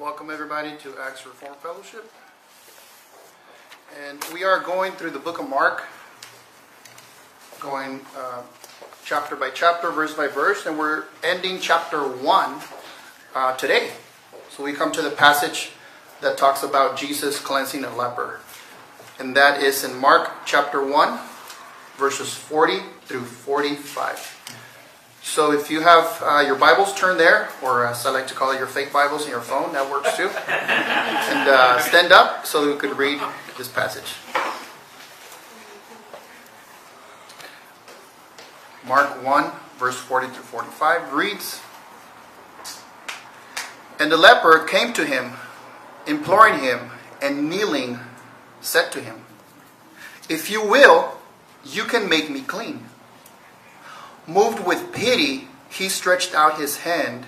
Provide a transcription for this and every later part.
Welcome everybody to Acts Reform Fellowship. And we are going through the book of Mark, going uh, chapter by chapter, verse by verse, and we're ending chapter 1 uh, today. So we come to the passage that talks about Jesus cleansing a leper. And that is in Mark chapter 1, verses 40 through 45. So if you have uh, your Bibles, turn there, or as I like to call it, your fake Bibles in your phone, that works too. and uh, stand up so that we could read this passage. Mark 1, verse 40 through 45 reads And the leper came to him, imploring him, and kneeling, said to him, If you will, you can make me clean. Moved with pity, he stretched out his hand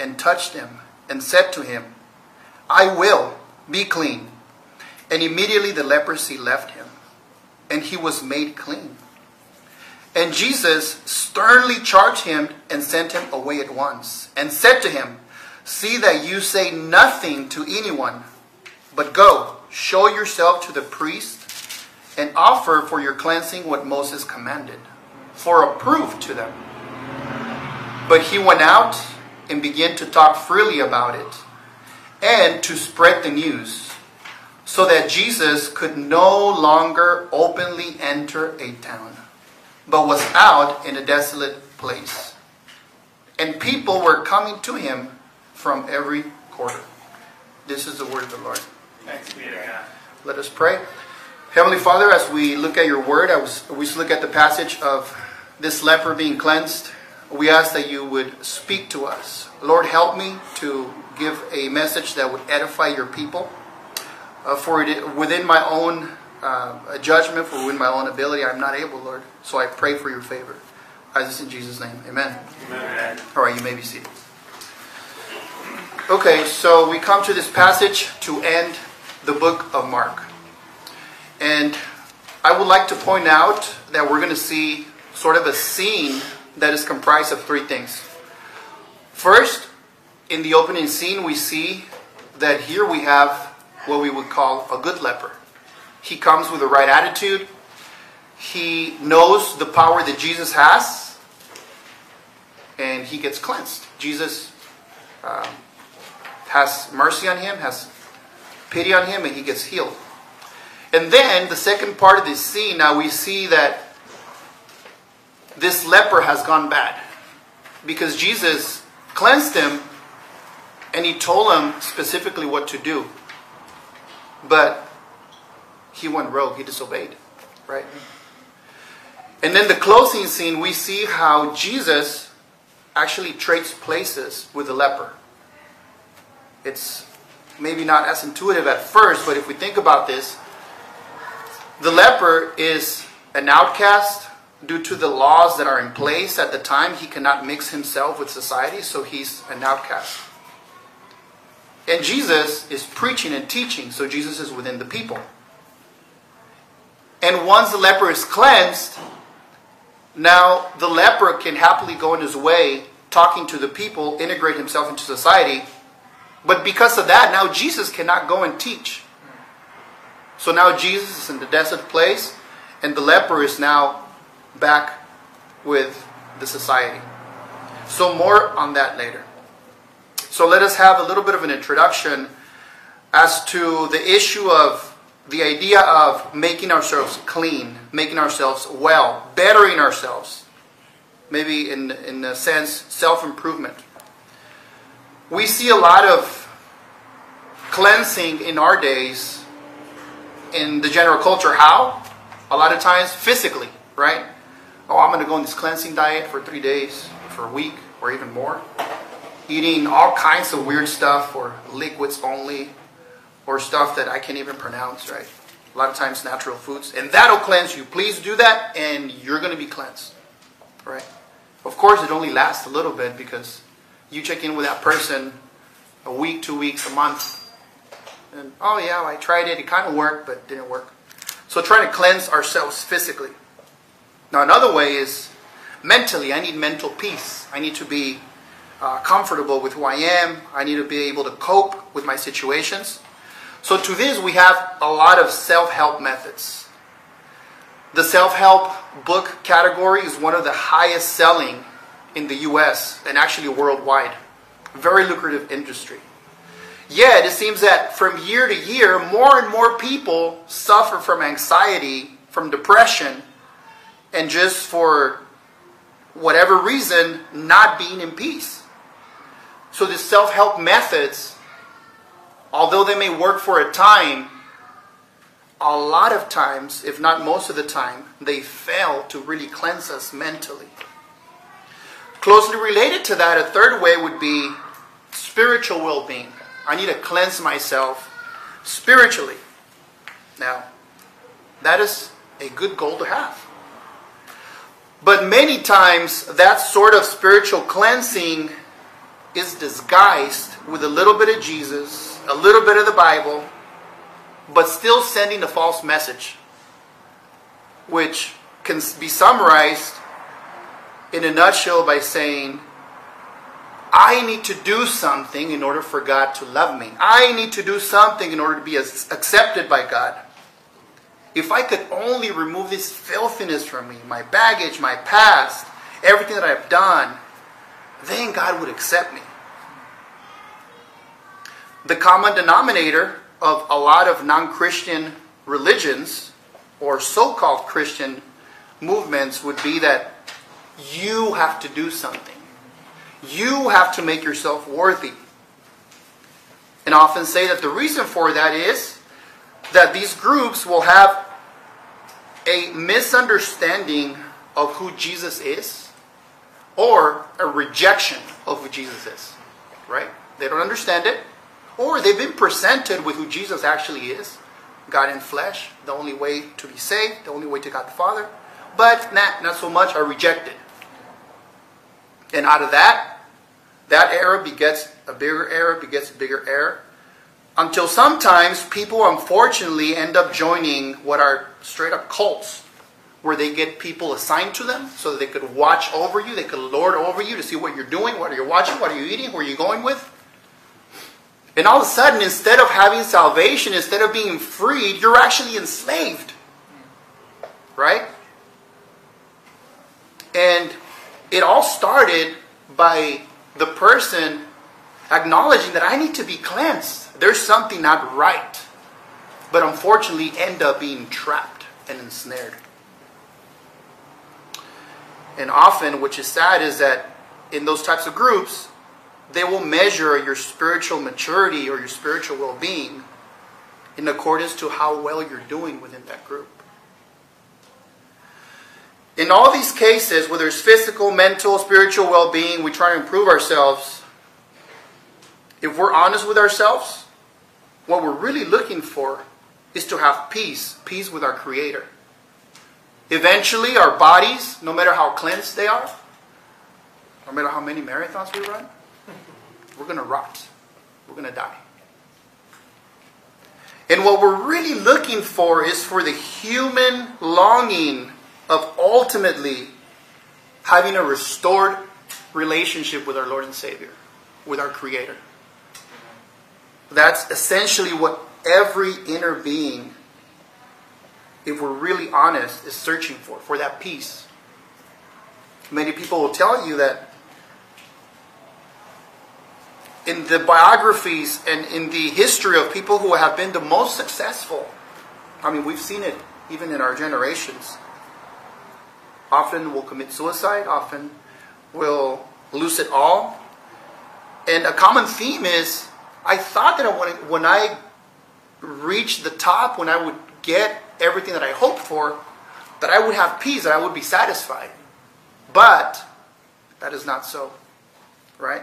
and touched him and said to him, I will be clean. And immediately the leprosy left him, and he was made clean. And Jesus sternly charged him and sent him away at once, and said to him, See that you say nothing to anyone, but go, show yourself to the priest, and offer for your cleansing what Moses commanded for a proof to them. But he went out and began to talk freely about it and to spread the news so that Jesus could no longer openly enter a town, but was out in a desolate place. And people were coming to him from every quarter. This is the word of the Lord. Thanks be to God. Let us pray. Heavenly Father, as we look at your word, as we look at the passage of this leper being cleansed, we ask that you would speak to us. Lord, help me to give a message that would edify your people. Uh, for it, within my own uh, judgment, for within my own ability, I'm not able, Lord. So I pray for your favor. I this in Jesus' name. Amen. Amen. All right, you may be seated. Okay, so we come to this passage to end the book of Mark. And I would like to point out that we're going to see sort of a scene that is comprised of three things. First, in the opening scene, we see that here we have what we would call a good leper. He comes with the right attitude. He knows the power that Jesus has, and he gets cleansed. Jesus um, has mercy on him, has pity on him, and he gets healed. And then the second part of this scene, now we see that this leper has gone bad because Jesus cleansed him and he told him specifically what to do. But he went rogue, he disobeyed, right? And then the closing scene, we see how Jesus actually trades places with the leper. It's maybe not as intuitive at first, but if we think about this, the leper is an outcast due to the laws that are in place at the time. He cannot mix himself with society, so he's an outcast. And Jesus is preaching and teaching, so Jesus is within the people. And once the leper is cleansed, now the leper can happily go in his way, talking to the people, integrate himself into society. But because of that, now Jesus cannot go and teach. So now Jesus is in the desert place, and the leper is now back with the society. So, more on that later. So, let us have a little bit of an introduction as to the issue of the idea of making ourselves clean, making ourselves well, bettering ourselves. Maybe in, in a sense, self improvement. We see a lot of cleansing in our days in the general culture. How? A lot of times physically, right? Oh, I'm going to go on this cleansing diet for three days, for a week, or even more. Eating all kinds of weird stuff, or liquids only, or stuff that I can't even pronounce, right? A lot of times natural foods. And that'll cleanse you. Please do that, and you're going to be cleansed, right? Of course, it only lasts a little bit because you check in with that person a week, two weeks, a month, and oh yeah, I tried it. It kind of worked, but didn't work. So trying to cleanse ourselves physically. Now another way is mentally. I need mental peace. I need to be uh, comfortable with who I am. I need to be able to cope with my situations. So, to this, we have a lot of self help methods. The self help book category is one of the highest selling in the US and actually worldwide. Very lucrative industry. Yet, it seems that from year to year, more and more people suffer from anxiety, from depression, and just for whatever reason, not being in peace. So, the self help methods, although they may work for a time, a lot of times, if not most of the time, they fail to really cleanse us mentally. Closely related to that, a third way would be spiritual well being. I need to cleanse myself spiritually. Now, that is a good goal to have. But many times, that sort of spiritual cleansing is disguised with a little bit of Jesus, a little bit of the Bible, but still sending a false message, which can be summarized in a nutshell by saying, I need to do something in order for God to love me. I need to do something in order to be accepted by God. If I could only remove this filthiness from me, my baggage, my past, everything that I've done, then God would accept me. The common denominator of a lot of non Christian religions or so called Christian movements would be that you have to do something. You have to make yourself worthy. And often say that the reason for that is that these groups will have a misunderstanding of who Jesus is or a rejection of who Jesus is. Right? They don't understand it, or they've been presented with who Jesus actually is God in flesh, the only way to be saved, the only way to God the Father, but not, not so much are rejected. And out of that, that error begets a bigger error, begets a bigger error. Until sometimes people unfortunately end up joining what are straight up cults, where they get people assigned to them so that they could watch over you, they could lord over you to see what you're doing, what are you watching, what are you eating, where are you going with. And all of a sudden, instead of having salvation, instead of being freed, you're actually enslaved. Right? And it all started by the person acknowledging that I need to be cleansed. There's something not right. But unfortunately, end up being trapped and ensnared. And often, which is sad, is that in those types of groups, they will measure your spiritual maturity or your spiritual well being in accordance to how well you're doing within that group. In all these cases, whether it's physical, mental, spiritual well being, we try to improve ourselves. If we're honest with ourselves, what we're really looking for is to have peace peace with our Creator. Eventually, our bodies, no matter how cleansed they are, no matter how many marathons we run, we're going to rot. We're going to die. And what we're really looking for is for the human longing of ultimately having a restored relationship with our Lord and Savior, with our Creator. That's essentially what every inner being, if we're really honest, is searching for, for that peace. Many people will tell you that in the biographies and in the history of people who have been the most successful, I mean, we've seen it even in our generations often will commit suicide, often will lose it all. And a common theme is I thought that when I reached the top, when I would get everything that I hoped for, that I would have peace, that I would be satisfied. But that is not so, right?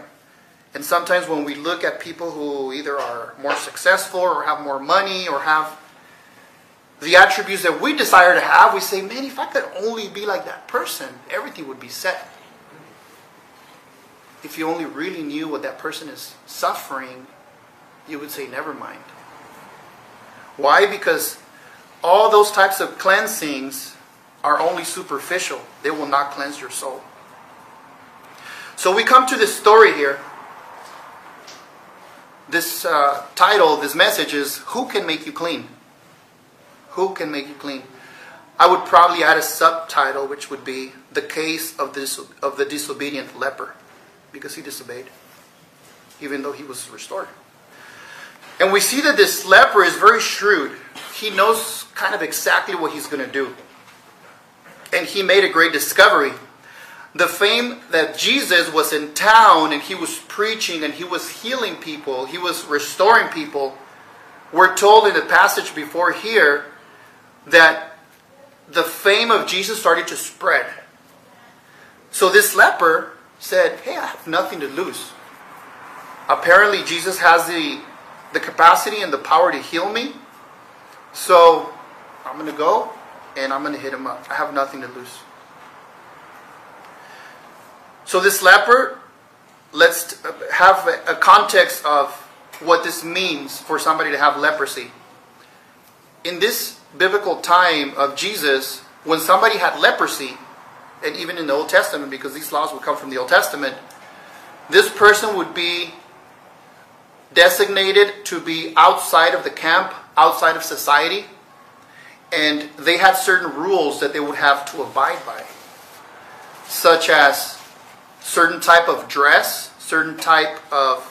And sometimes when we look at people who either are more successful or have more money or have the attributes that we desire to have, we say, man, if I could only be like that person, everything would be set. If you only really knew what that person is suffering, you would say, never mind. Why? Because all those types of cleansings are only superficial, they will not cleanse your soul. So we come to this story here. This uh, title, this message is Who Can Make You Clean? Who Can Make You Clean? I would probably add a subtitle, which would be The Case of, this, of the Disobedient Leper, because he disobeyed, even though he was restored. And we see that this leper is very shrewd. He knows kind of exactly what he's going to do. And he made a great discovery. The fame that Jesus was in town and he was preaching and he was healing people, he was restoring people. We're told in the passage before here that the fame of Jesus started to spread. So this leper said, Hey, I have nothing to lose. Apparently, Jesus has the the capacity and the power to heal me. So I'm going to go and I'm going to hit him up. I have nothing to lose. So this leper, let's have a context of what this means for somebody to have leprosy. In this biblical time of Jesus, when somebody had leprosy, and even in the Old Testament, because these laws would come from the Old Testament, this person would be designated to be outside of the camp, outside of society, and they had certain rules that they would have to abide by, such as certain type of dress, certain type of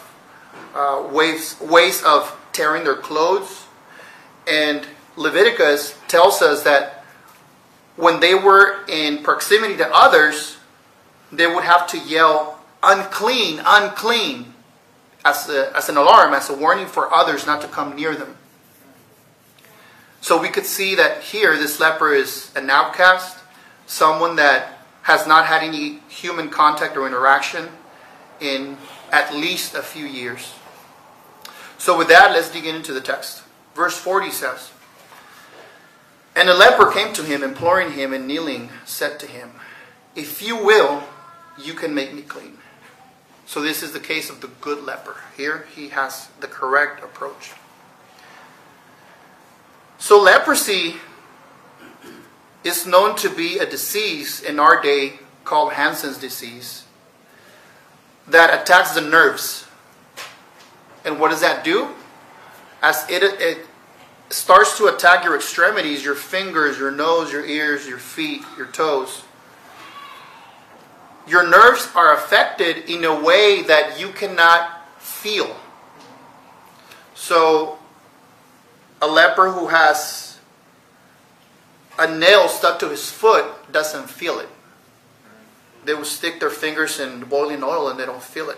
uh, ways ways of tearing their clothes, and Leviticus tells us that when they were in proximity to others, they would have to yell, "Unclean, unclean." as, a, as an alarm, as a warning for others not to come near them. So we could see that here this leper is an outcast, someone that has not had any human contact or interaction in at least a few years. So with that, let's dig into the text. Verse 40 says, And a leper came to him, imploring him, and kneeling, said to him, If you will, you can make me clean. So this is the case of the good leper. Here he has the correct approach. So leprosy is known to be a disease in our day called Hansen's disease that attacks the nerves. And what does that do? As it, it starts to attack your extremities, your fingers, your nose, your ears, your feet, your toes your nerves are affected in a way that you cannot feel. So, a leper who has a nail stuck to his foot doesn't feel it. They will stick their fingers in boiling oil and they don't feel it.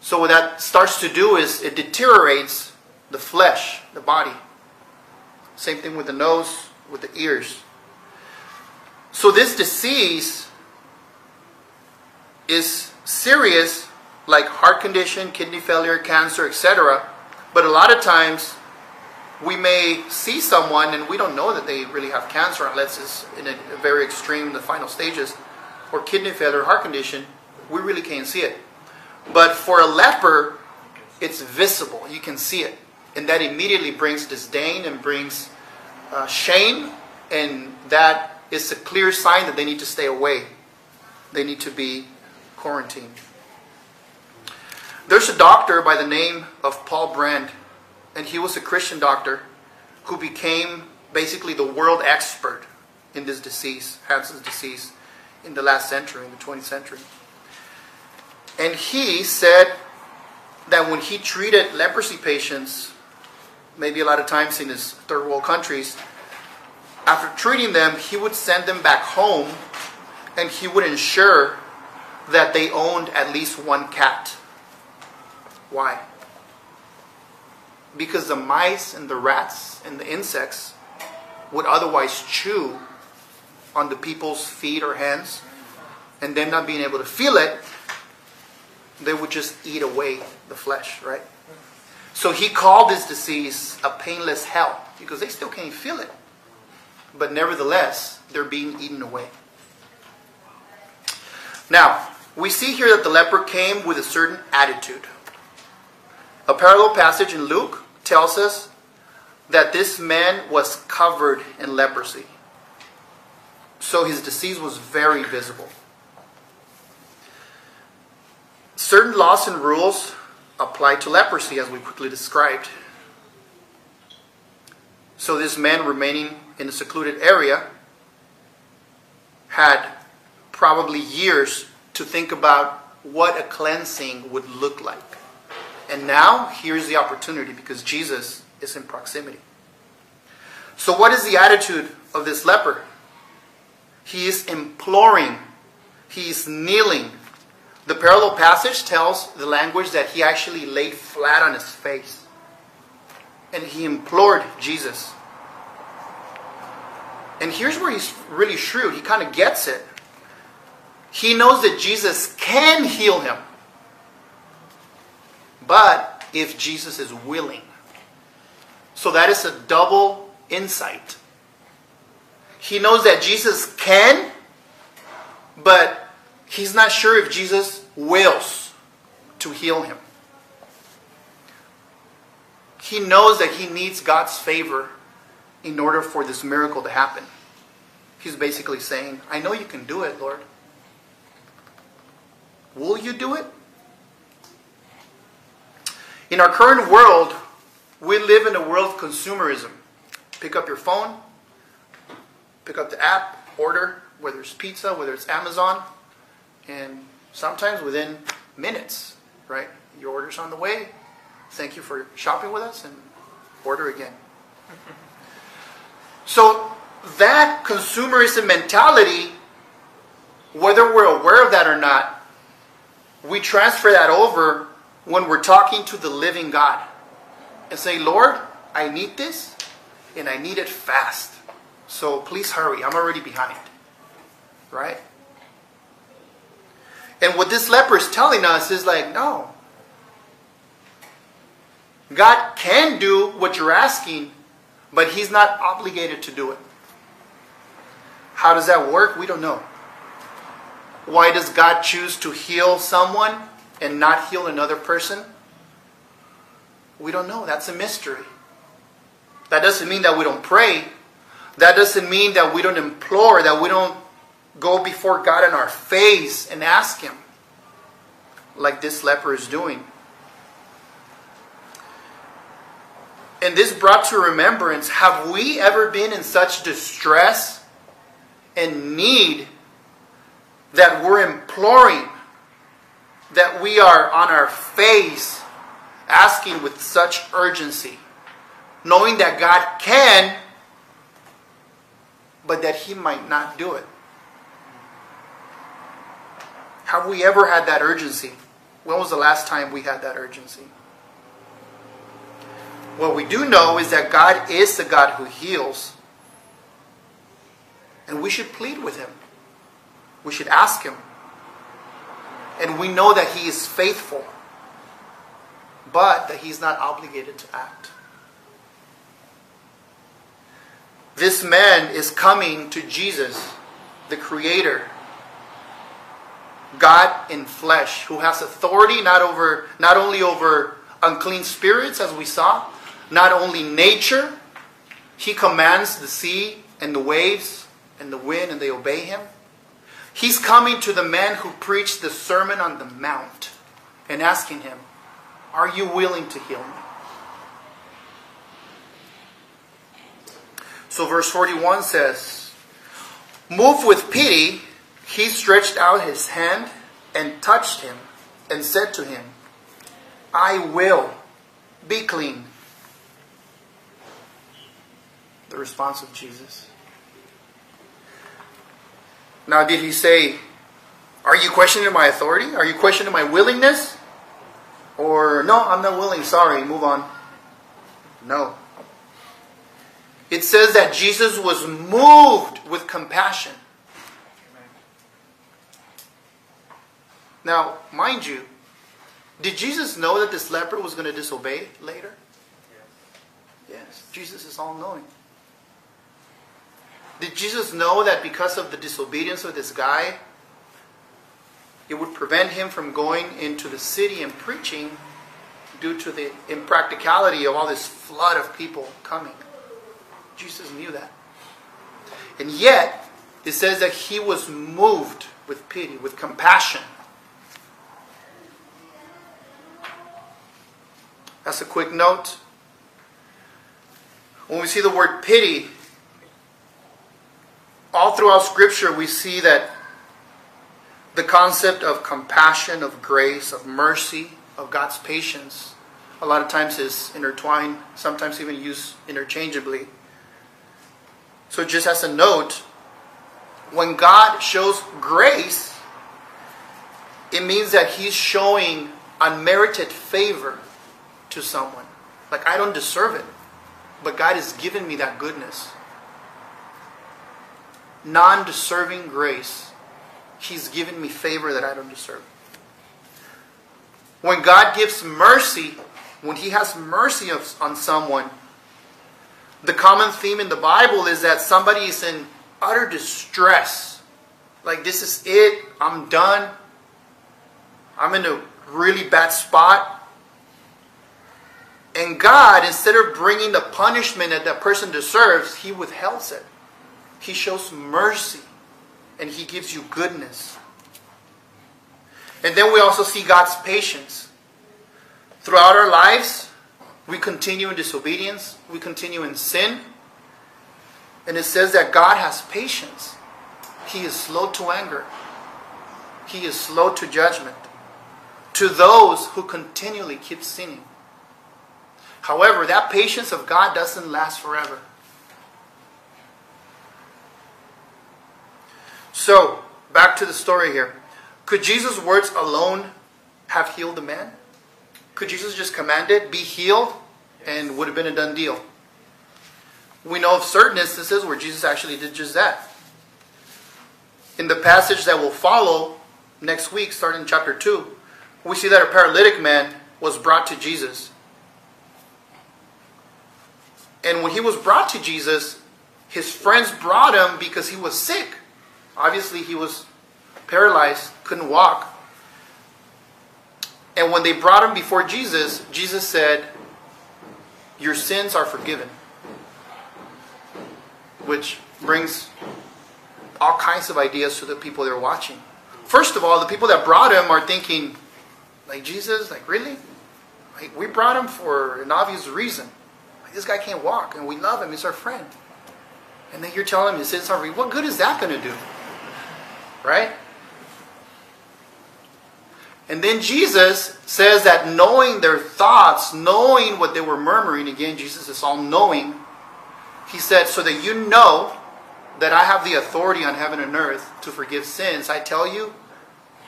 So, what that starts to do is it deteriorates the flesh, the body. Same thing with the nose, with the ears. So, this disease is serious, like heart condition, kidney failure, cancer, etc. But a lot of times we may see someone and we don't know that they really have cancer unless it's in a, very extreme, the final stages, or kidney failure, heart condition. We really can't see it. But for a leper, it's visible. You can see it. And that immediately brings disdain and brings uh, shame. And that is a clear sign that they need to stay away. They need to be quarantined. There's a doctor by the name of Paul Brand, and he was a Christian doctor who became basically the world expert in this disease, Hansen's disease, in the last century, in the 20th century. And he said that when he treated leprosy patients, maybe a lot of times in his third world countries, after treating them, he would send them back home and he would ensure that they owned at least one cat. Why? Because the mice and the rats and the insects would otherwise chew on the people's feet or hands, and them not being able to feel it, they would just eat away the flesh, right? So he called this disease a painless hell because they still can't feel it. But nevertheless, they're being eaten away. Now, we see here that the leper came with a certain attitude. A parallel passage in Luke tells us that this man was covered in leprosy. So his disease was very visible. Certain laws and rules apply to leprosy, as we quickly described. So, this man remaining in a secluded area had probably years to think about what a cleansing would look like. And now, here's the opportunity because Jesus is in proximity. So, what is the attitude of this leper? He is imploring, he is kneeling. The parallel passage tells the language that he actually laid flat on his face and he implored Jesus. And here's where he's really shrewd. He kind of gets it. He knows that Jesus can heal him. But if Jesus is willing. So that is a double insight. He knows that Jesus can, but he's not sure if Jesus wills to heal him. He knows that he needs God's favor in order for this miracle to happen. He's basically saying, I know you can do it, Lord. Will you do it? In our current world, we live in a world of consumerism. Pick up your phone, pick up the app, order, whether it's pizza, whether it's Amazon, and sometimes within minutes, right? Your order's on the way. Thank you for shopping with us and order again. So that consumerism mentality, whether we're aware of that or not, we transfer that over when we're talking to the living God and say, Lord, I need this and I need it fast. So please hurry. I'm already behind. Right? And what this leper is telling us is like, no. God can do what you're asking, but He's not obligated to do it. How does that work? We don't know. Why does God choose to heal someone and not heal another person? We don't know. That's a mystery. That doesn't mean that we don't pray. That doesn't mean that we don't implore, that we don't go before God in our face and ask Him, like this leper is doing. And this brought to remembrance have we ever been in such distress and need that we're imploring, that we are on our face asking with such urgency, knowing that God can, but that He might not do it? Have we ever had that urgency? When was the last time we had that urgency? What we do know is that God is the God who heals. And we should plead with Him. We should ask Him. And we know that He is faithful, but that He's not obligated to act. This man is coming to Jesus, the Creator, God in flesh, who has authority not over not only over unclean spirits, as we saw, not only nature, he commands the sea and the waves and the wind, and they obey him. He's coming to the man who preached the Sermon on the Mount and asking him, Are you willing to heal me? So, verse 41 says, Move with pity, he stretched out his hand and touched him and said to him, I will be clean. The response of Jesus. Now, did he say, Are you questioning my authority? Are you questioning my willingness? Or, No, I'm not willing. Sorry, move on. No. It says that Jesus was moved with compassion. Now, mind you, did Jesus know that this leper was going to disobey later? Yes, Jesus is all knowing. Did Jesus know that because of the disobedience of this guy, it would prevent him from going into the city and preaching due to the impracticality of all this flood of people coming? Jesus knew that. And yet, it says that he was moved with pity, with compassion. That's a quick note. When we see the word pity, all throughout Scripture, we see that the concept of compassion, of grace, of mercy, of God's patience, a lot of times is intertwined, sometimes even used interchangeably. So, just as a note, when God shows grace, it means that He's showing unmerited favor to someone. Like, I don't deserve it, but God has given me that goodness. Non deserving grace. He's given me favor that I don't deserve. When God gives mercy, when He has mercy on someone, the common theme in the Bible is that somebody is in utter distress. Like, this is it, I'm done, I'm in a really bad spot. And God, instead of bringing the punishment that that person deserves, He withholds it. He shows mercy and He gives you goodness. And then we also see God's patience. Throughout our lives, we continue in disobedience, we continue in sin. And it says that God has patience. He is slow to anger, He is slow to judgment to those who continually keep sinning. However, that patience of God doesn't last forever. So, back to the story here. Could Jesus' words alone have healed the man? Could Jesus just command it, be healed, and would have been a done deal? We know of certain instances where Jesus actually did just that. In the passage that will follow next week, starting in chapter 2, we see that a paralytic man was brought to Jesus. And when he was brought to Jesus, his friends brought him because he was sick. Obviously, he was paralyzed, couldn't walk. And when they brought him before Jesus, Jesus said, Your sins are forgiven. Which brings all kinds of ideas to the people they're watching. First of all, the people that brought him are thinking, like Jesus, like really? Like we brought him for an obvious reason. This guy can't walk, and we love him. He's our friend. And then you're telling him his sins are. What good is that going to do? Right? And then Jesus says that knowing their thoughts, knowing what they were murmuring, again, Jesus is all knowing. He said, So that you know that I have the authority on heaven and earth to forgive sins, I tell you,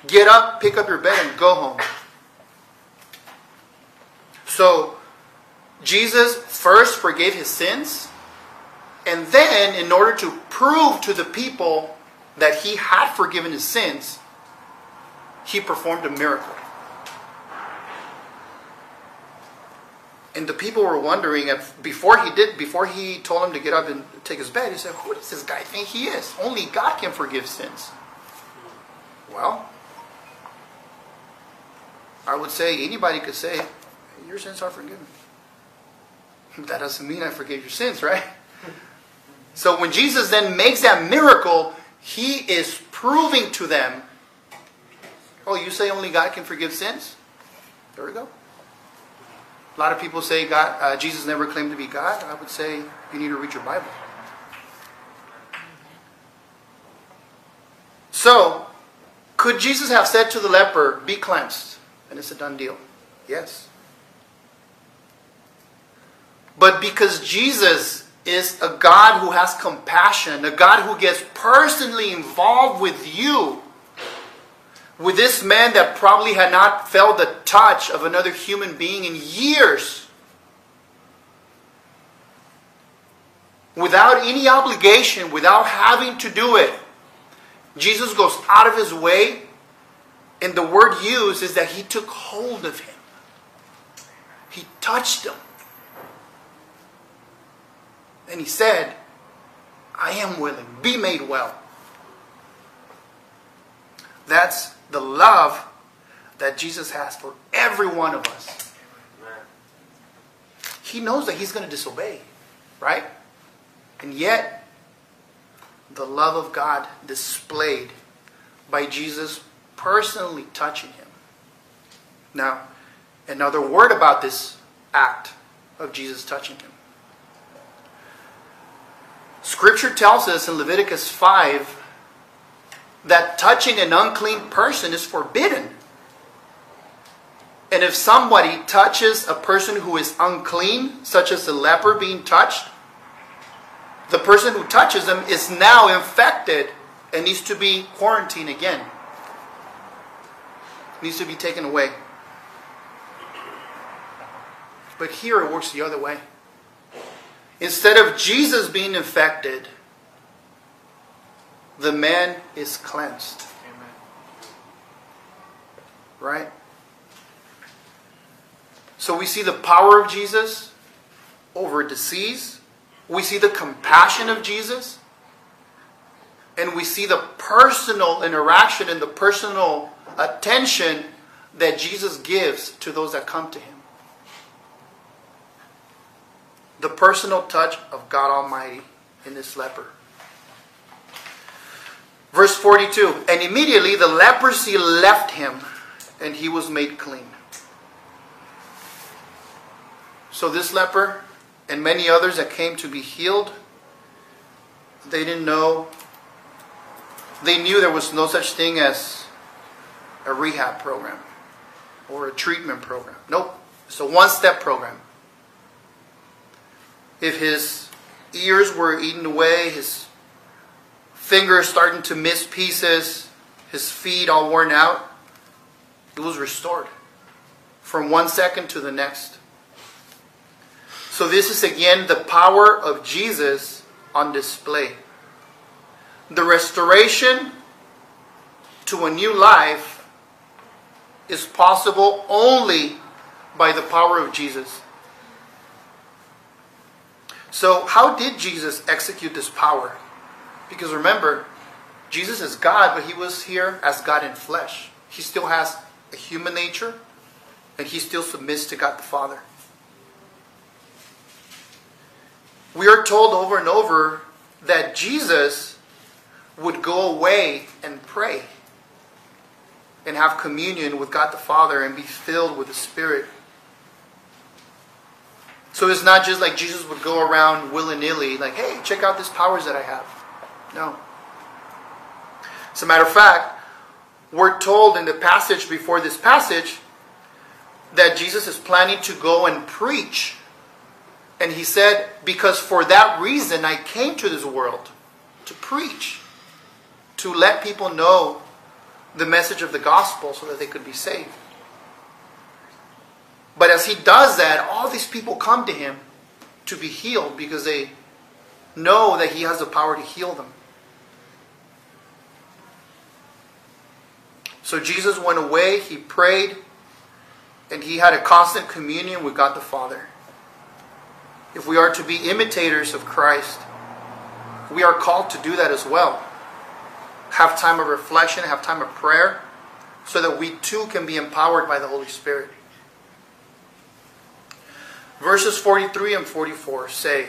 get up, pick up your bed, and go home. So, Jesus first forgave his sins, and then, in order to prove to the people that he had forgiven his sins, he performed a miracle. And the people were wondering if before he did, before he told him to get up and take his bed, he said, Who does this guy think he is? Only God can forgive sins. Well, I would say anybody could say, Your sins are forgiven. That doesn't mean I forgave your sins, right? So when Jesus then makes that miracle, he is proving to them, Oh, you say only God can forgive sins? There we go. A lot of people say God, uh, Jesus never claimed to be God. I would say you need to read your Bible. So, could Jesus have said to the leper, Be cleansed? And it's a done deal. Yes. But because Jesus is a God who has compassion, a God who gets personally involved with you, with this man that probably had not felt the touch of another human being in years, without any obligation, without having to do it, Jesus goes out of his way, and the word used is that he took hold of him. He touched him. And he said, I am willing, be made well. That's the love that Jesus has for every one of us. He knows that he's going to disobey, right? And yet, the love of God displayed by Jesus personally touching him. Now, another word about this act of Jesus touching him. Scripture tells us in Leviticus 5 that touching an unclean person is forbidden. And if somebody touches a person who is unclean, such as a leper being touched, the person who touches them is now infected and needs to be quarantined again. Needs to be taken away. But here it works the other way. Instead of Jesus being infected, the man is cleansed. Amen. Right? So we see the power of Jesus over disease. We see the compassion of Jesus. And we see the personal interaction and the personal attention that Jesus gives to those that come to him. The personal touch of God Almighty in this leper. Verse 42 And immediately the leprosy left him, and he was made clean. So this leper and many others that came to be healed, they didn't know. They knew there was no such thing as a rehab program or a treatment program. Nope. It's a one step program. If his ears were eaten away, his fingers starting to miss pieces, his feet all worn out, it was restored from one second to the next. So, this is again the power of Jesus on display. The restoration to a new life is possible only by the power of Jesus. So, how did Jesus execute this power? Because remember, Jesus is God, but he was here as God in flesh. He still has a human nature, and he still submits to God the Father. We are told over and over that Jesus would go away and pray and have communion with God the Father and be filled with the Spirit. So it's not just like Jesus would go around willy nilly, like, hey, check out these powers that I have. No. As a matter of fact, we're told in the passage before this passage that Jesus is planning to go and preach. And he said, Because for that reason I came to this world to preach, to let people know the message of the gospel so that they could be saved. But as he does that, all these people come to him to be healed because they know that he has the power to heal them. So Jesus went away, he prayed, and he had a constant communion with God the Father. If we are to be imitators of Christ, we are called to do that as well. Have time of reflection, have time of prayer, so that we too can be empowered by the Holy Spirit. Verses 43 and 44 say,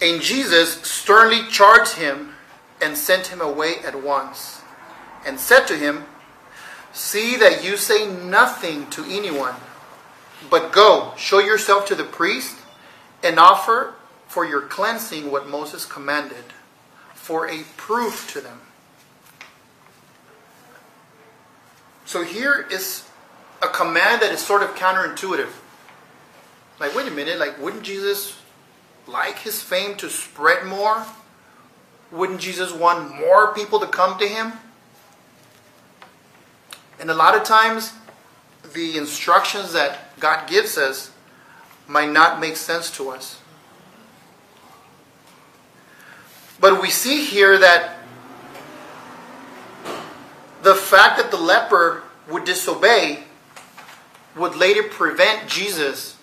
And Jesus sternly charged him and sent him away at once, and said to him, See that you say nothing to anyone, but go, show yourself to the priest, and offer for your cleansing what Moses commanded, for a proof to them. So here is a command that is sort of counterintuitive. Like, wait a minute, like, wouldn't Jesus like his fame to spread more? Wouldn't Jesus want more people to come to him? And a lot of times, the instructions that God gives us might not make sense to us. But we see here that the fact that the leper would disobey would later prevent Jesus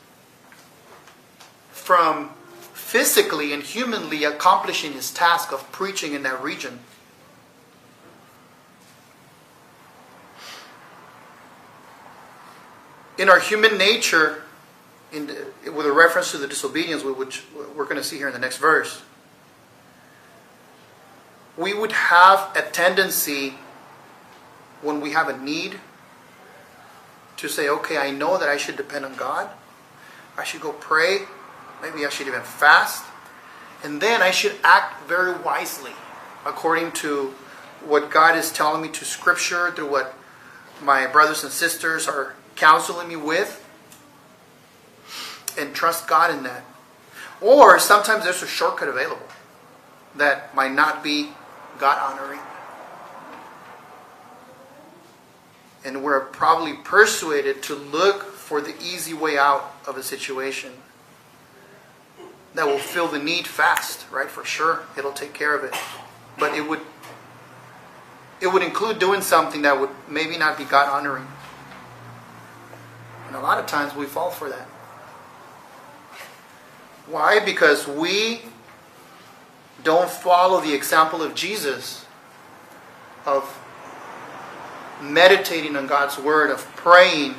from physically and humanly accomplishing his task of preaching in that region. In our human nature, the, with a reference to the disobedience, which we're going to see here in the next verse, we would have a tendency when we have a need to say, okay, I know that I should depend on God, I should go pray. Maybe I should even fast. And then I should act very wisely according to what God is telling me to Scripture, through what my brothers and sisters are counseling me with, and trust God in that. Or sometimes there's a shortcut available that might not be God honoring. And we're probably persuaded to look for the easy way out of a situation that will fill the need fast, right? For sure, it'll take care of it. But it would it would include doing something that would maybe not be God honoring. And a lot of times we fall for that. Why? Because we don't follow the example of Jesus of meditating on God's word, of praying,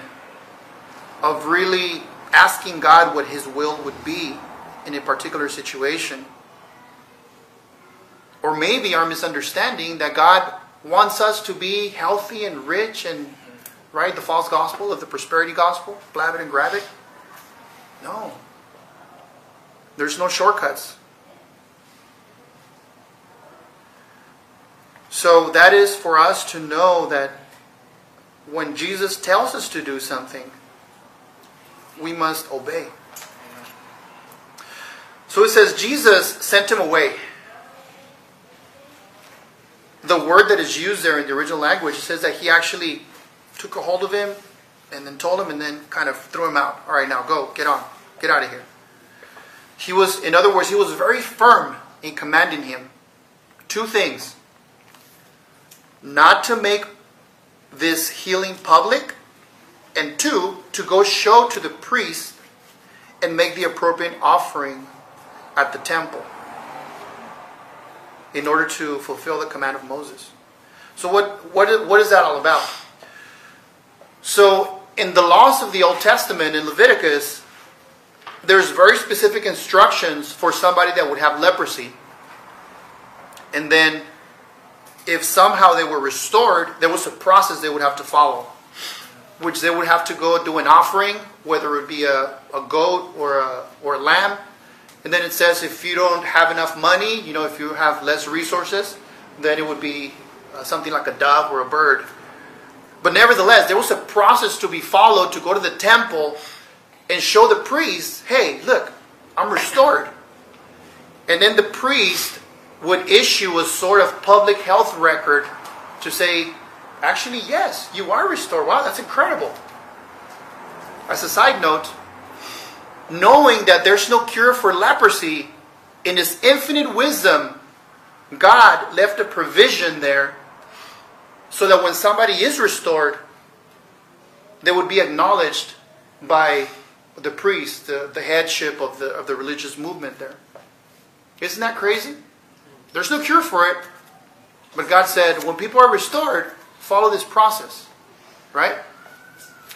of really asking God what his will would be in a particular situation. Or maybe our misunderstanding that God wants us to be healthy and rich and right the false gospel of the prosperity gospel, blab it and grab it. No. There's no shortcuts. So that is for us to know that when Jesus tells us to do something, we must obey. So it says Jesus sent him away. The word that is used there in the original language says that he actually took a hold of him and then told him and then kind of threw him out. All right, now go, get on, get out of here. He was, in other words, he was very firm in commanding him two things not to make this healing public, and two, to go show to the priest and make the appropriate offering at the temple in order to fulfill the command of Moses. So, what, what, what is that all about? So, in the laws of the Old Testament in Leviticus, there's very specific instructions for somebody that would have leprosy. And then, if somehow they were restored, there was a process they would have to follow, which they would have to go do an offering, whether it be a, a goat or a, or a lamb. And then it says if you don't have enough money, you know, if you have less resources, then it would be uh, something like a dove or a bird. But nevertheless, there was a process to be followed to go to the temple and show the priest, hey, look, I'm restored. And then the priest would issue a sort of public health record to say, actually, yes, you are restored. Wow, that's incredible. As a side note, knowing that there's no cure for leprosy, in His infinite wisdom, God left a provision there so that when somebody is restored, they would be acknowledged by the priest, the, the headship of the, of the religious movement there. Isn't that crazy? There's no cure for it. But God said, when people are restored, follow this process. Right?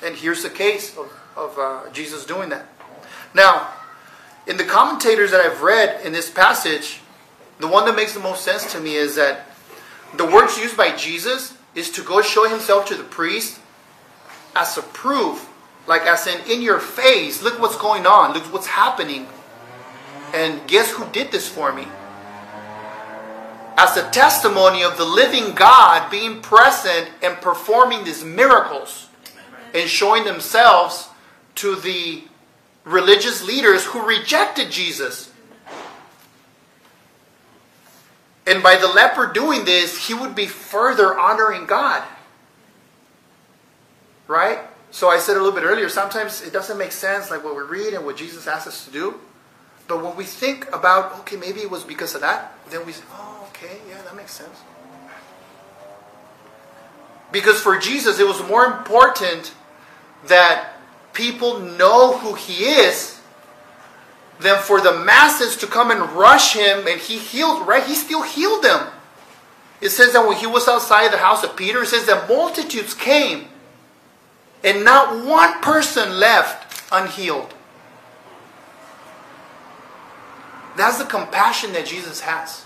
And here's the case of, of uh, Jesus doing that. Now, in the commentators that I've read in this passage, the one that makes the most sense to me is that the words used by Jesus is to go show himself to the priest as a proof, like as in in your face, look what's going on, look what's happening. And guess who did this for me? As a testimony of the living God being present and performing these miracles and showing themselves to the religious leaders who rejected Jesus. And by the leper doing this, he would be further honoring God. Right? So I said a little bit earlier, sometimes it doesn't make sense, like what we read and what Jesus asks us to do. But when we think about, okay, maybe it was because of that, then we say, oh, okay, yeah, that makes sense. Because for Jesus, it was more important that people know who he is than for the masses to come and rush him and he healed, right? He still healed them. It says that when he was outside the house of Peter, it says that multitudes came and not one person left unhealed. That's the compassion that Jesus has.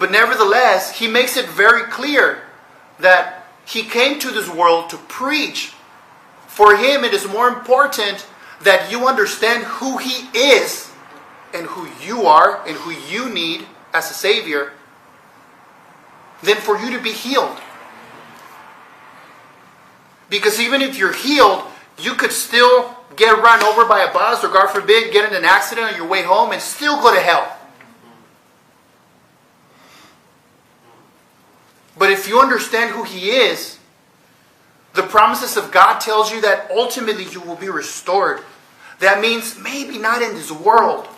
But nevertheless, he makes it very clear that he came to this world to preach. For him, it is more important that you understand who He is and who you are and who you need as a Savior than for you to be healed. Because even if you're healed, you could still get run over by a bus or, God forbid, get in an accident on your way home and still go to hell. But if you understand who He is, the promises of God tells you that ultimately you will be restored. That means maybe not in this world.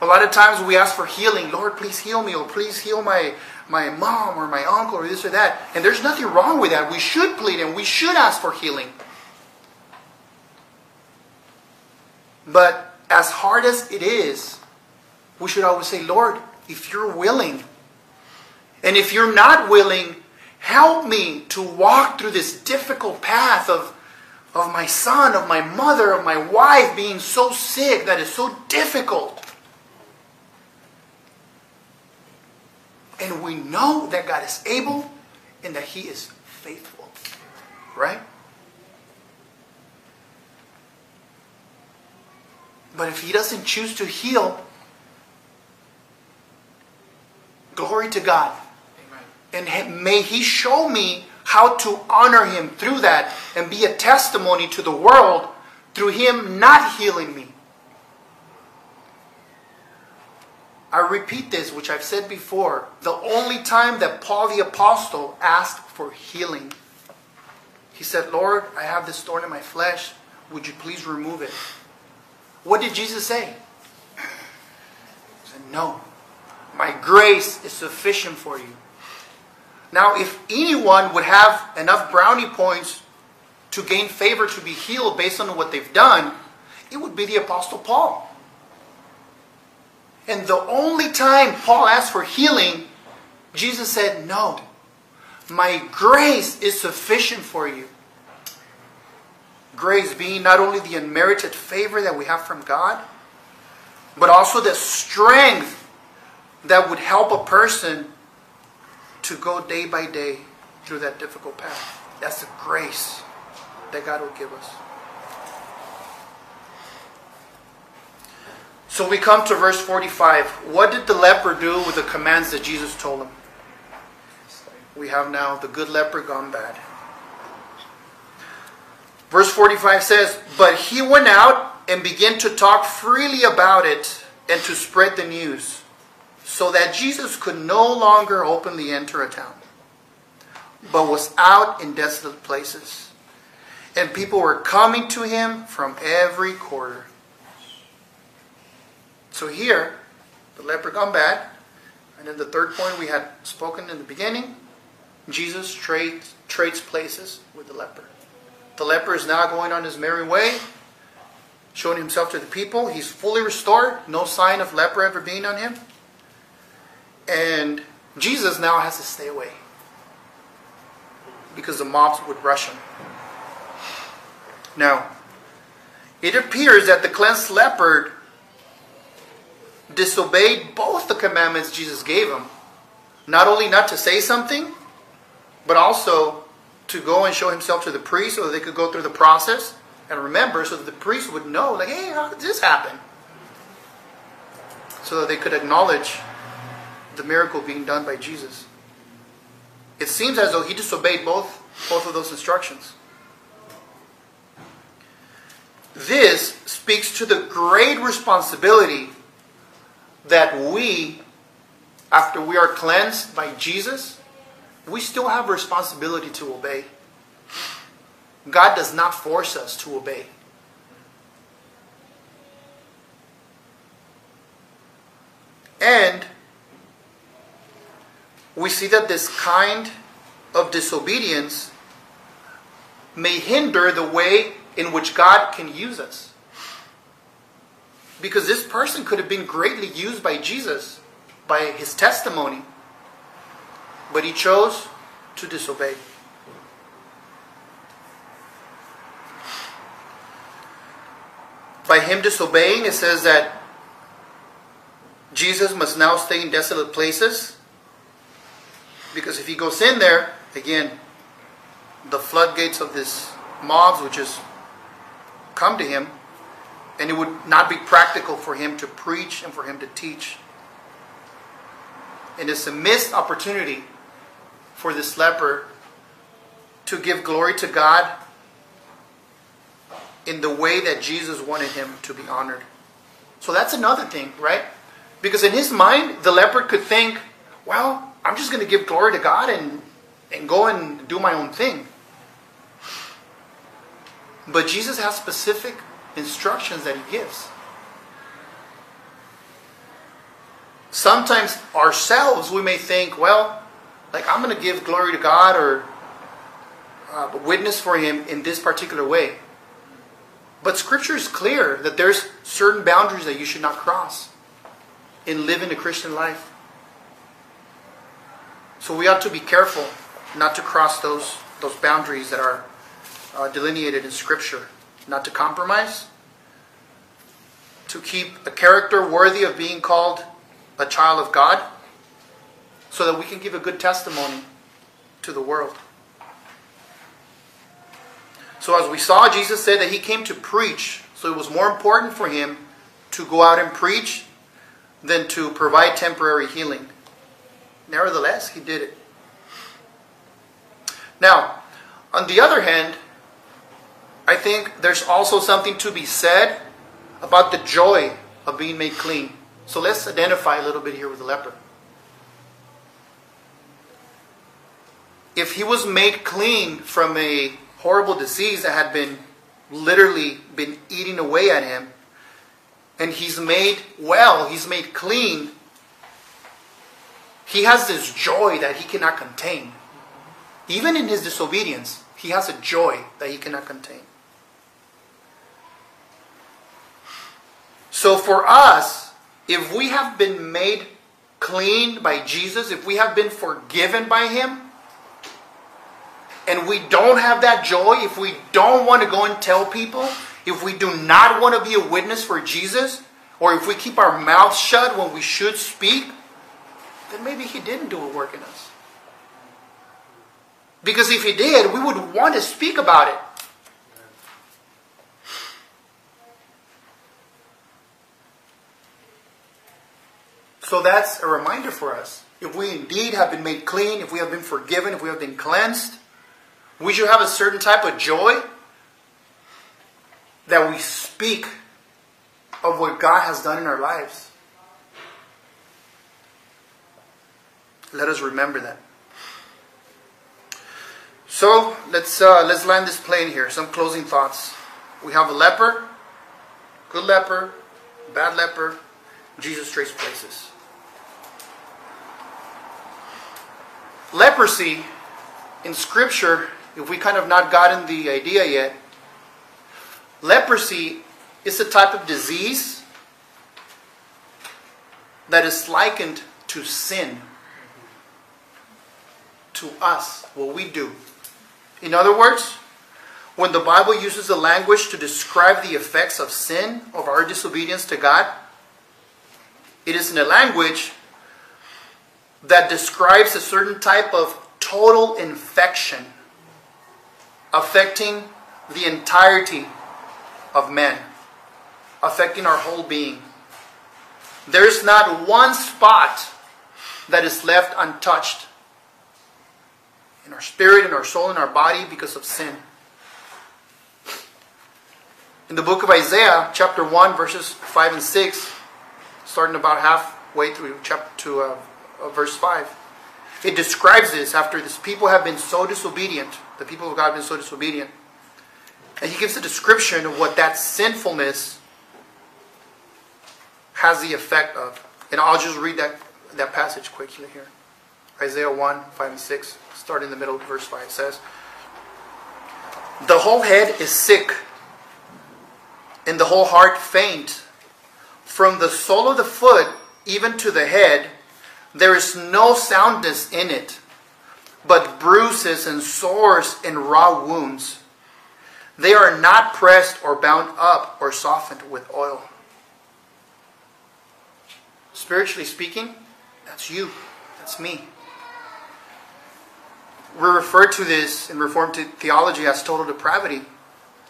A lot of times we ask for healing. Lord, please heal me, or please heal my, my mom or my uncle or this or that. And there's nothing wrong with that. We should plead and we should ask for healing. But as hard as it is, we should always say, Lord, if you're willing, and if you're not willing, help me to walk through this difficult path of, of my son, of my mother, of my wife being so sick that is so difficult. And we know that God is able and that He is faithful. Right? But if He doesn't choose to heal, glory to God. And may He show me how to honor Him through that and be a testimony to the world through Him not healing me. I repeat this, which I've said before. The only time that Paul the Apostle asked for healing, he said, Lord, I have this thorn in my flesh. Would you please remove it? What did Jesus say? He said, No. My grace is sufficient for you. Now, if anyone would have enough brownie points to gain favor to be healed based on what they've done, it would be the Apostle Paul. And the only time Paul asked for healing, Jesus said, No, my grace is sufficient for you. Grace being not only the unmerited favor that we have from God, but also the strength that would help a person to go day by day through that difficult path. That's the grace that God will give us. So we come to verse 45. What did the leper do with the commands that Jesus told him? We have now the good leper gone bad. Verse 45 says, But he went out and began to talk freely about it and to spread the news, so that Jesus could no longer openly enter a town, but was out in desolate places. And people were coming to him from every quarter. So here, the leper gone bad. And then the third point we had spoken in the beginning Jesus trades, trades places with the leper. The leper is now going on his merry way, showing himself to the people. He's fully restored, no sign of leper ever being on him. And Jesus now has to stay away because the mobs would rush him. Now, it appears that the cleansed leper disobeyed both the commandments Jesus gave him. Not only not to say something, but also to go and show himself to the priest so that they could go through the process and remember so that the priest would know, like, hey, how did this happen? So that they could acknowledge the miracle being done by Jesus. It seems as though he disobeyed both, both of those instructions. This speaks to the great responsibility that we, after we are cleansed by Jesus, we still have responsibility to obey. God does not force us to obey. And we see that this kind of disobedience may hinder the way in which God can use us. Because this person could have been greatly used by Jesus by his testimony, but he chose to disobey. By him disobeying, it says that Jesus must now stay in desolate places. Because if he goes in there, again, the floodgates of this mobs, which is come to him, and it would not be practical for him to preach and for him to teach. And it's a missed opportunity for this leper to give glory to God in the way that Jesus wanted him to be honored. So that's another thing, right? Because in his mind, the leper could think, well, I'm just going to give glory to God and, and go and do my own thing. But Jesus has specific instructions that he gives. Sometimes ourselves, we may think, well, like I'm going to give glory to God or uh, witness for him in this particular way. But scripture is clear that there's certain boundaries that you should not cross in living a Christian life. So we ought to be careful not to cross those, those boundaries that are uh, delineated in scripture, not to compromise, to keep a character worthy of being called a child of God, so that we can give a good testimony to the world. So, as we saw, Jesus said that he came to preach. So, it was more important for him to go out and preach than to provide temporary healing. Nevertheless, he did it. Now, on the other hand, I think there's also something to be said about the joy of being made clean. So let's identify a little bit here with the leper. If he was made clean from a horrible disease that had been literally been eating away at him, and he's made well, he's made clean, he has this joy that he cannot contain. Even in his disobedience, he has a joy that he cannot contain. So for us, if we have been made clean by Jesus, if we have been forgiven by him, and we don't have that joy, if we don't want to go and tell people, if we do not want to be a witness for Jesus, or if we keep our mouths shut when we should speak, then maybe He didn't do a work in us. Because if He did, we would want to speak about it. So that's a reminder for us. If we indeed have been made clean, if we have been forgiven, if we have been cleansed, we should have a certain type of joy that we speak of what God has done in our lives. Let us remember that. So let's uh, let's land this plane here. Some closing thoughts. We have a leper, good leper, bad leper. Jesus trace places. Leprosy in Scripture, if we kind of not gotten the idea yet, leprosy is a type of disease that is likened to sin. To us, what we do. In other words, when the Bible uses the language to describe the effects of sin, of our disobedience to God, it is in a language that describes a certain type of total infection affecting the entirety of men, affecting our whole being. There's not one spot that is left untouched in our spirit, in our soul, in our body because of sin. In the book of Isaiah, chapter 1, verses 5 and 6, starting about halfway through chapter to uh, uh, verse 5, it describes this after this people have been so disobedient, the people of God have been so disobedient. And he gives a description of what that sinfulness has the effect of. And I'll just read that, that passage quickly here. Isaiah 1, 5 and 6, starting in the middle verse 5, says, The whole head is sick, and the whole heart faint. From the sole of the foot even to the head, there is no soundness in it, but bruises and sores and raw wounds. They are not pressed or bound up or softened with oil. Spiritually speaking, that's you. That's me. We refer to this in Reformed theology as total depravity.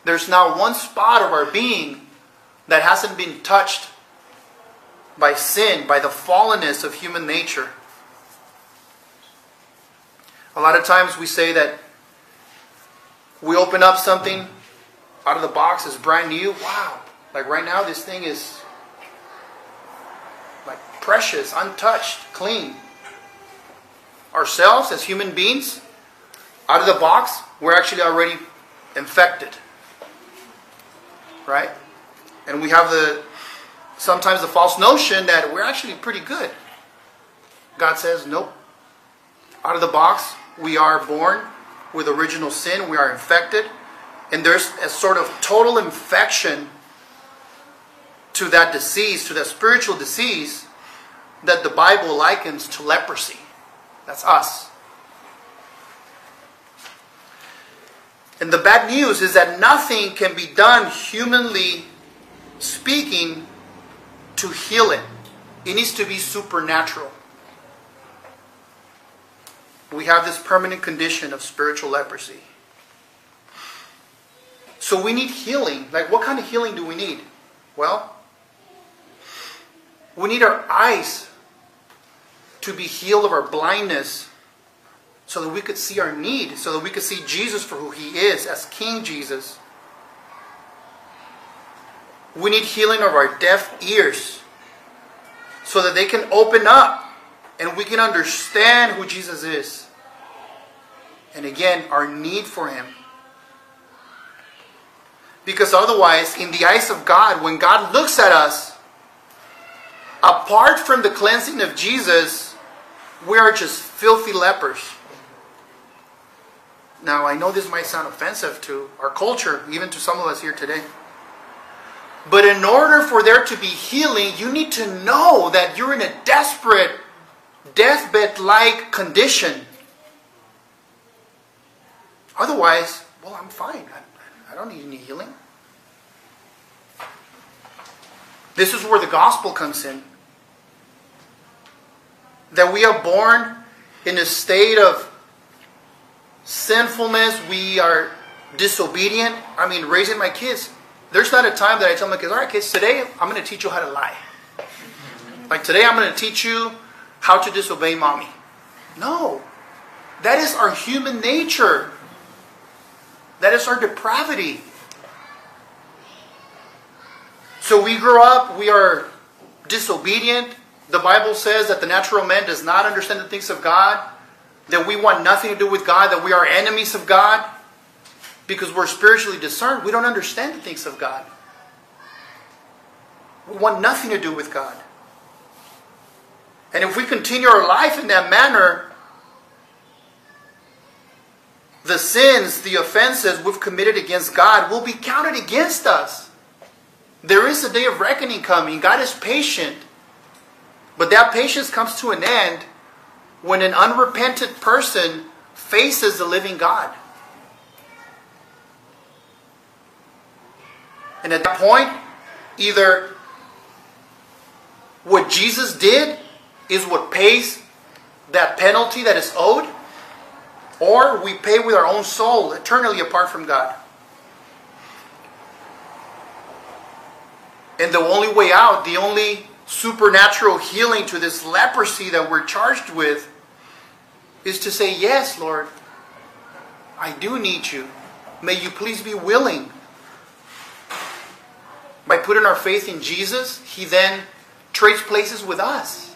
There's not one spot of our being that hasn't been touched by sin, by the fallenness of human nature. A lot of times we say that we open up something out of the box is brand new. Wow. Like right now, this thing is like precious, untouched, clean. Ourselves as human beings, out of the box, we're actually already infected. Right? And we have the sometimes the false notion that we're actually pretty good. God says, nope. Out of the box, we are born with original sin, we are infected, and there's a sort of total infection to that disease, to that spiritual disease that the Bible likens to leprosy. That's us. And the bad news is that nothing can be done humanly speaking to heal it. It needs to be supernatural. We have this permanent condition of spiritual leprosy. So we need healing. Like, what kind of healing do we need? Well, we need our eyes to be healed of our blindness so that we could see our need, so that we could see Jesus for who he is as King Jesus. We need healing of our deaf ears so that they can open up and we can understand who Jesus is. And again, our need for him. Because otherwise, in the eyes of God, when God looks at us, apart from the cleansing of Jesus, we are just filthy lepers. Now, I know this might sound offensive to our culture, even to some of us here today. But in order for there to be healing, you need to know that you're in a desperate, deathbed like condition. Otherwise, well, I'm fine. I, I don't need any healing. This is where the gospel comes in. That we are born in a state of sinfulness. We are disobedient. I mean, raising my kids, there's not a time that I tell my kids, all right, kids, today I'm going to teach you how to lie. Like today I'm going to teach you how to disobey mommy. No. That is our human nature. That is our depravity. So we grow up, we are disobedient. The Bible says that the natural man does not understand the things of God, that we want nothing to do with God, that we are enemies of God because we're spiritually discerned, we don't understand the things of God. We want nothing to do with God. And if we continue our life in that manner, the sins, the offenses we've committed against God will be counted against us. There is a day of reckoning coming. God is patient. But that patience comes to an end when an unrepentant person faces the living God. And at that point, either what Jesus did is what pays that penalty that is owed, or we pay with our own soul eternally apart from God. And the only way out, the only supernatural healing to this leprosy that we're charged with, is to say, Yes, Lord, I do need you. May you please be willing by putting our faith in Jesus, He then trades places with us.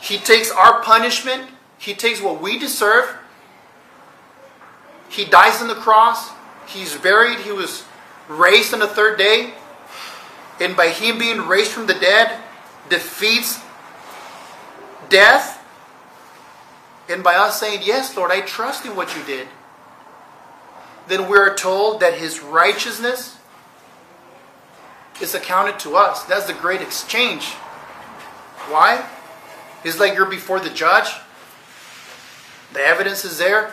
He takes our punishment, He takes what we deserve. He dies on the cross, He's buried, He was raised on the third day. And by Him being raised from the dead, defeats death. And by us saying, Yes, Lord, I trust in what you did, then we are told that His righteousness is accounted to us. That's the great exchange. Why? It's like you're before the judge. The evidence is there.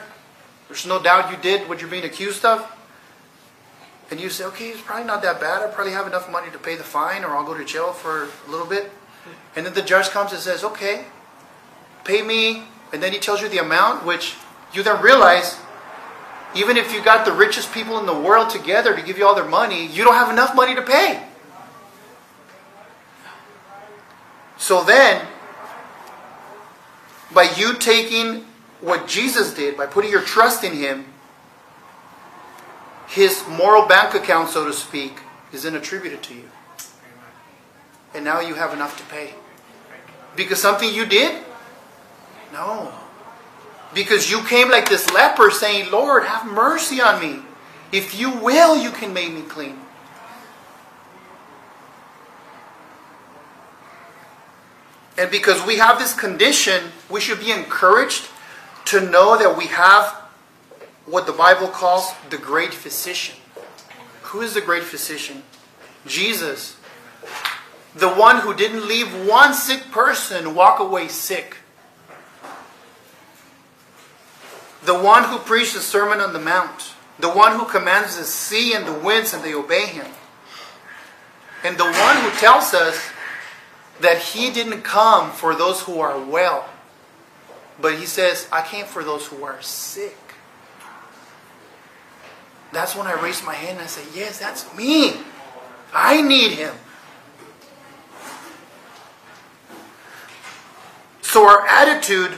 There's no doubt you did what you're being accused of. And you say, okay, it's probably not that bad. I probably have enough money to pay the fine, or I'll go to jail for a little bit. And then the judge comes and says, okay, pay me. And then he tells you the amount, which you then realize Even if you got the richest people in the world together to give you all their money, you don't have enough money to pay. So then, by you taking what Jesus did, by putting your trust in Him, His moral bank account, so to speak, is then attributed to you. And now you have enough to pay. Because something you did? No. Because you came like this leper saying, Lord, have mercy on me. If you will, you can make me clean. And because we have this condition, we should be encouraged to know that we have what the Bible calls the great physician. Who is the great physician? Jesus. The one who didn't leave one sick person walk away sick. The one who preached the Sermon on the Mount. The one who commands the sea and the winds and they obey him. And the one who tells us that he didn't come for those who are well, but he says, I came for those who are sick. That's when I raised my hand and I said, Yes, that's me. I need him. So our attitude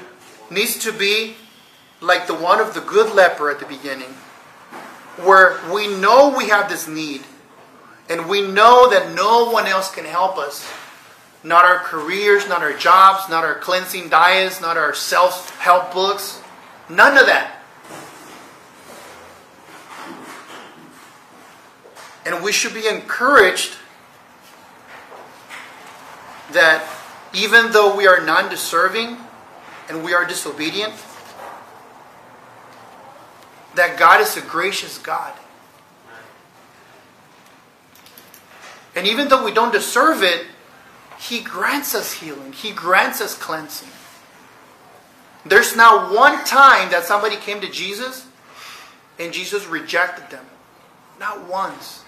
needs to be like the one of the good leper at the beginning, where we know we have this need and we know that no one else can help us. Not our careers, not our jobs, not our cleansing diets, not our self help books. None of that. And we should be encouraged that even though we are non deserving and we are disobedient, that God is a gracious God. And even though we don't deserve it, He grants us healing, He grants us cleansing. There's not one time that somebody came to Jesus and Jesus rejected them. Not once.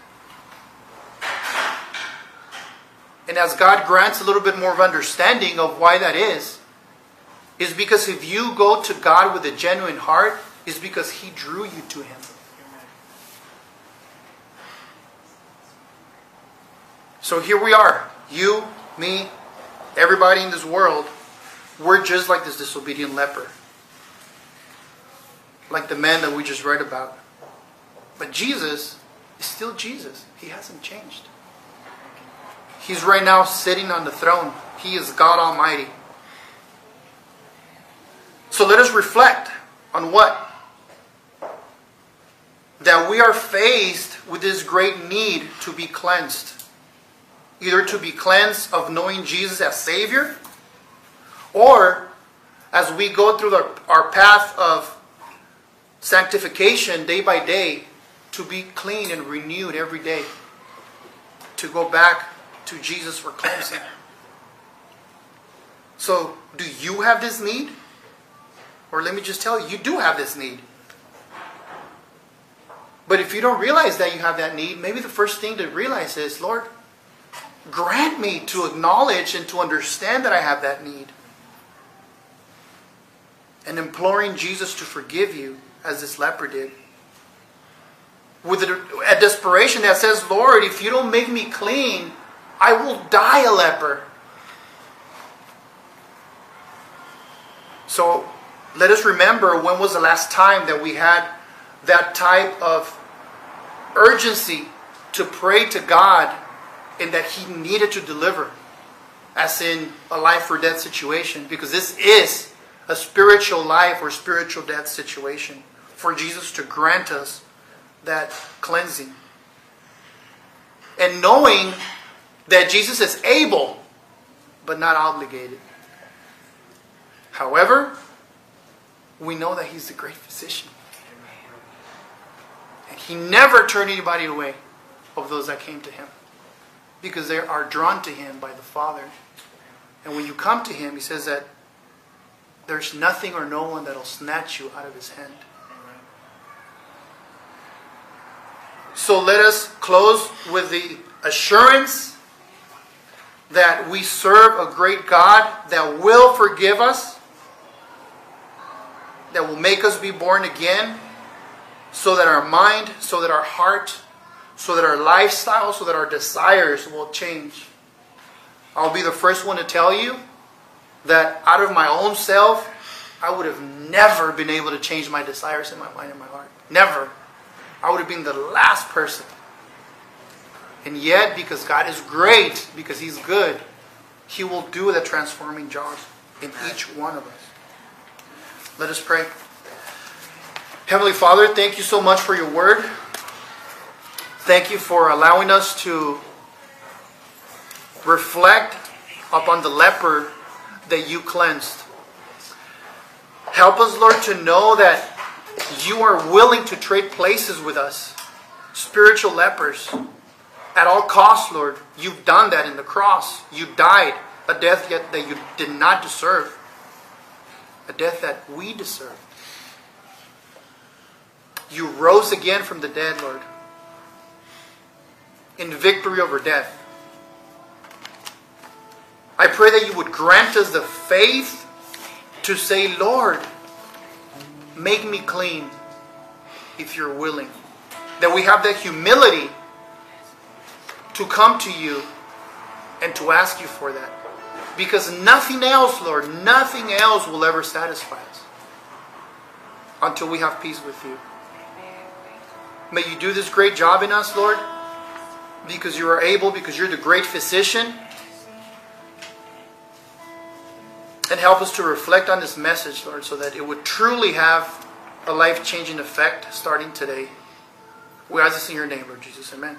And as God grants a little bit more of understanding of why that is, is because if you go to God with a genuine heart, is because He drew you to Him. So here we are. You, me, everybody in this world, we're just like this disobedient leper. Like the man that we just read about. But Jesus is still Jesus. He hasn't changed. He's right now sitting on the throne. He is God Almighty. So let us reflect on what? That we are faced with this great need to be cleansed. Either to be cleansed of knowing Jesus as Savior, or as we go through our, path of sanctification day by day, to be clean and renewed every day. To go back to Jesus for cleansing. So, do you have this need? Or let me just tell you, you do have this need. But if you don't realize that you have that need, maybe the first thing to realize is, Lord, grant me to acknowledge and to understand that I have that need. And imploring Jesus to forgive you, as this leper did. With a, a desperation that says, Lord, if you don't make me clean, I will die a leper. So let us remember when was the last time that we had that type of urgency to pray to God and that He needed to deliver, as in a life or death situation, because this is a spiritual life or spiritual death situation for Jesus to grant us that cleansing. And knowing that Jesus is able, but not obligated. However, we know that He's the great physician. He never turned anybody away of those that came to Him because they are drawn to Him by the Father. And when you come to Him, He says that there's nothing or no one that'll snatch you out of His hand. So let us close with the assurance that we serve a great God that will forgive us, that will make us be born again, so that our mind, so that our heart, so that our lifestyle, so that our desires will change. I'll be the first one to tell you that out of my own self, I would have never been able to change my desires in my mind and my heart. Never. I would have been the last person. And yet, because God is great, because He's good, He will do the transforming job in each one of us. Let us pray. Heavenly Father, thank you so much for your word. Thank you for allowing us to reflect upon the leper that you cleansed. Help us, Lord, to know that you are willing to trade places with us, spiritual lepers. At all costs, Lord, you've done that in the cross. You died a death yet that you did not deserve, a death that we deserve. You rose again from the dead, Lord, in victory over death. I pray that you would grant us the faith to say, Lord, make me clean if you're willing. That we have that humility to come to you and to ask you for that. Because nothing else, Lord, nothing else will ever satisfy us until we have peace with you. May you do this great job in us, Lord, because you are able, because you're the great physician. And help us to reflect on this message, Lord, so that it would truly have a life changing effect starting today. We ask this in your name, Lord Jesus. Amen.